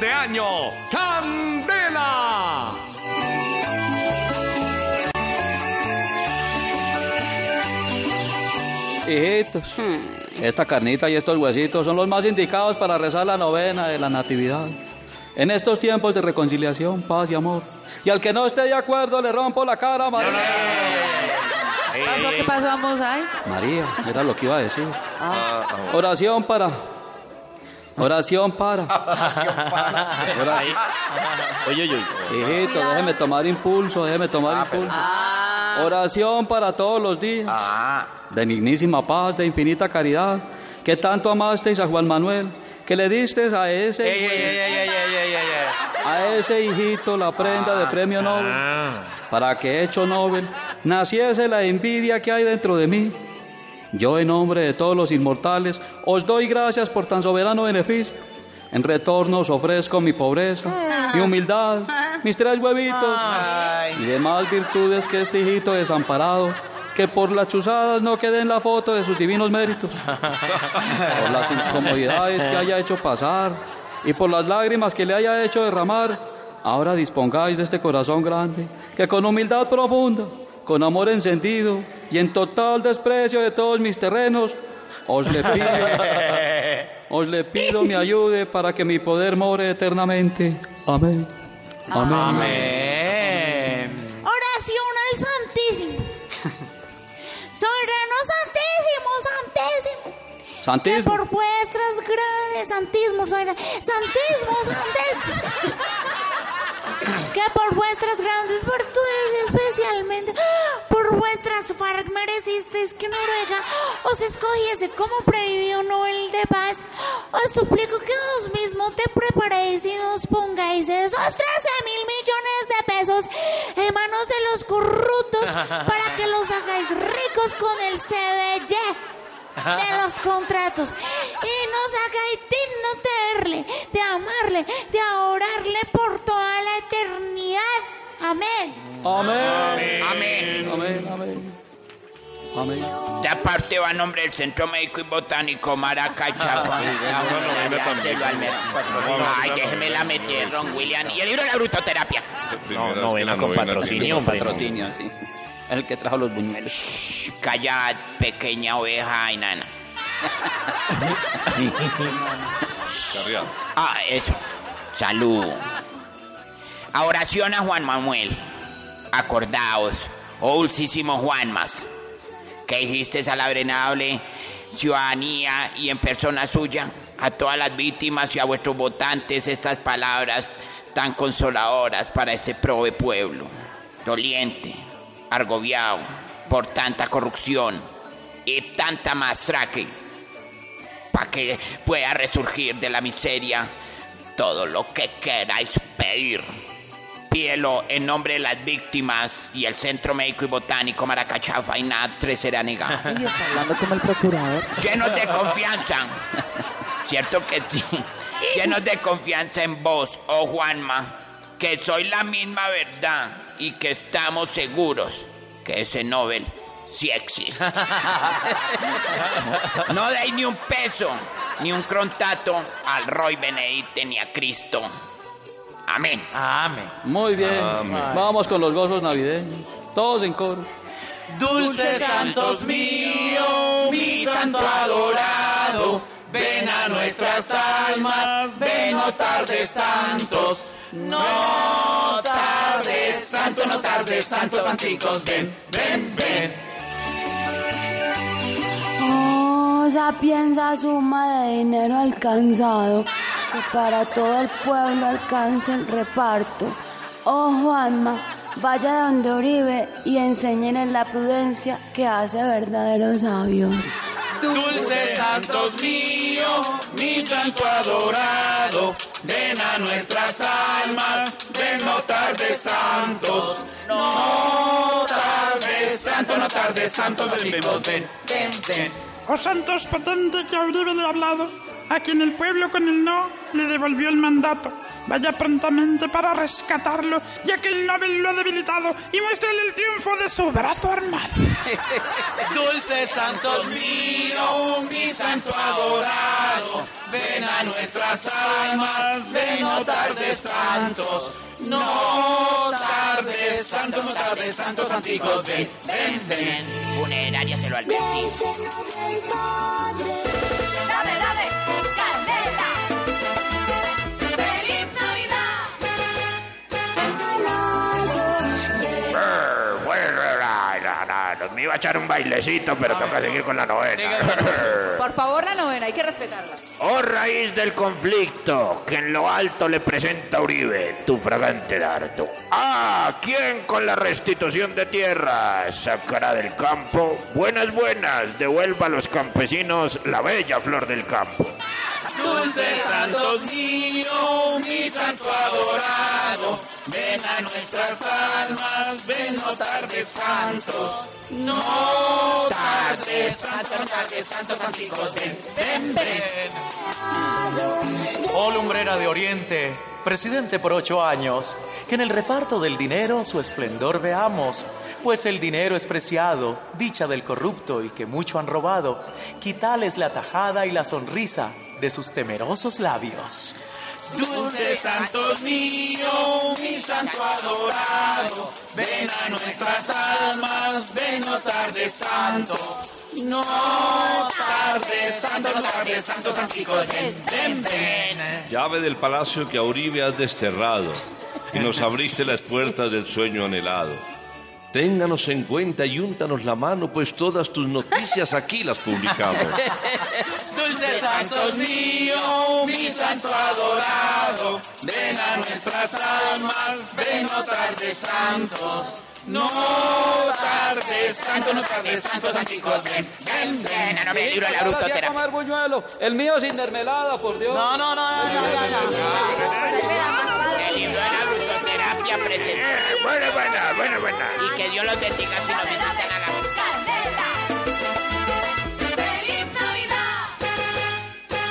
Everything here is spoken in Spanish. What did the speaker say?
fin de año. ¡Candela! Hijitos, esta carnita y estos huesitos son los más indicados para rezar la novena de la Natividad. En estos tiempos de reconciliación, paz y amor. Y al que no esté de acuerdo, le rompo la cara, María. ¿Pasó? ¿Qué pasó, vamos ahí? María, era lo que iba a decir. Oración para. Oración para. Oración para. Oye, oye, oye. Hijito, déjeme tomar impulso, déjeme tomar ah, impulso. Ah. Oración para todos los días. Ah. De dignísima paz, de infinita caridad, que tanto amasteis a Juan Manuel, que le diste a ese. Ey, ey, ey, a ese hijito la prenda de ah. premio Nobel, ah. para que hecho Nobel naciese la envidia que hay dentro de mí yo en nombre de todos los inmortales os doy gracias por tan soberano beneficio. En retorno os ofrezco mi pobreza, mi humildad, mis tres huevitos y demás virtudes que este hijito desamparado, que por las chuzadas no quede en la foto de sus divinos méritos, por las incomodidades que haya hecho pasar y por las lágrimas que le haya hecho derramar, ahora dispongáis de este corazón grande, que con humildad profunda, con amor encendido y en total desprecio de todos mis terrenos, os le pido, os le pido me ayude para que mi poder more eternamente. Amén. Amén. Amén. Oración al Santísimo. Soberano Santísimo, Santísimo. Que Santísimo. por vuestras grandes santismo, soberano, santismo, santísimo. Que por vuestras grandes virtudes, os escogiese como premio Nobel de Paz. Os suplico que vos mismo te preparéis y nos pongáis esos 13 mil millones de pesos en manos de los corruptos para que los hagáis ricos con el CBY de los contratos y nos hagáis dignos de verle, de amarle, de adorarle por toda la eternidad. Amén. Amén. Amén. De aparte va a nombre del Centro Médico y Botánico Maracacha. Ay, déjeme la meter, Ron William. Y el libro de la brutoterapia. No, ven la con novena patrocinio, hombre. Patrocinio, sí. El que trajo los buñuelos. Shh, Callad, pequeña oveja enana. Carriado. Ah, eso. Salud. A oración a Juan Manuel. Acordaos, oh dulcísimo Juanmas, que dijiste a la venerable ciudadanía y en persona suya, a todas las víctimas y a vuestros votantes estas palabras tan consoladoras para este prove pueblo, doliente, argobiado por tanta corrupción y tanta mastraque para que pueda resurgir de la miseria todo lo que queráis pedir. Pídelo en nombre de las víctimas y el Centro Médico y Botánico Maracachafa y nada te será negado. Y está hablando como el procurador. Llenos de confianza. ¿Cierto que sí? Llenos de confianza en vos, oh Juanma, que soy la misma verdad y que estamos seguros que ese Nobel sí existe. No deis ni un peso, ni un crontato al Roy Benedite ni a Cristo. Amén. Amén. Muy bien. Vamos con los gozos navideños. Todos en coro. Dulces santos mío, mi santo adorado, ven a nuestras almas, ven no tardes santos, no tardes santo, no tardes santos santicos, ven, ven, ven. Oh, sapienza suma de dinero alcanzado, que para todo el pueblo alcance el reparto. Oh Juanma, vaya donde Uribe y enséñenle la prudencia que hace verdaderos sabios. Dulces santos mío, mi santo adorado, ven a nuestras almas, ven no tardes santos, no tardes santo, no tardes santos santicos, ven, ven, ven. Oh santos patente que a Uribe le ha hablado, a quien el pueblo con el no le devolvió el mandato. Vaya prontamente para rescatarlo, ya que el Nobel lo ha debilitado, y muéstrele el triunfo de su brazo armado. Dulces santos mío, mi santo adorado, ven a nuestras almas, ven no no tarde santos, no tarde santos, no tarde santos, santicos, ven, ven, ven. Funeraria se lo advertí. Iba a echar un bailecito, pero toca seguir con la novena. Por favor, la novena, hay que respetarla. Oh raíz del conflicto, que en lo alto le presenta Uribe, tu fragante dardo. Ah, ¿quién con la restitución de tierra sacará del campo? Buenas, buenas, devuelva a los campesinos la bella flor del campo. Dulces santos mío, mi santo adorado, ven a nuestras almas, ven no tarde santos, no tarde santos, no tarde ven, ven. Oh lumbrera de Oriente, presidente por ocho años, que en el reparto del dinero su esplendor veamos, pues el dinero es preciado, dicha del corrupto y que mucho han robado, quitales la tajada y la sonrisa de sus temerosos labios. Dulces santos mío, mi santo adorado, ven a nuestras almas, ven no tarde santos, no tarde santos, no tarde santos, santicos, ven, ven, ven. Llave del palacio que a Uribe has desterrado y nos abriste las puertas del sueño anhelado. Ténganos en cuenta y úntanos la mano, pues todas tus noticias aquí las publicamos. Dulces santos mío, mi santo adorado, ven a nuestras almas, ven no tarde santos, no tarde santos, no tarde santos, santicos, ven, ven, ven. No me libro de la Ahora sí a brutoterapia. comer buñuelo. El mío sin mermelada, por Dios. No, no, no. La. Buena, buena, buena, buena. Y que Dios los bendiga si nos visitan